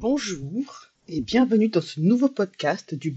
Bonjour et bienvenue dans ce nouveau podcast du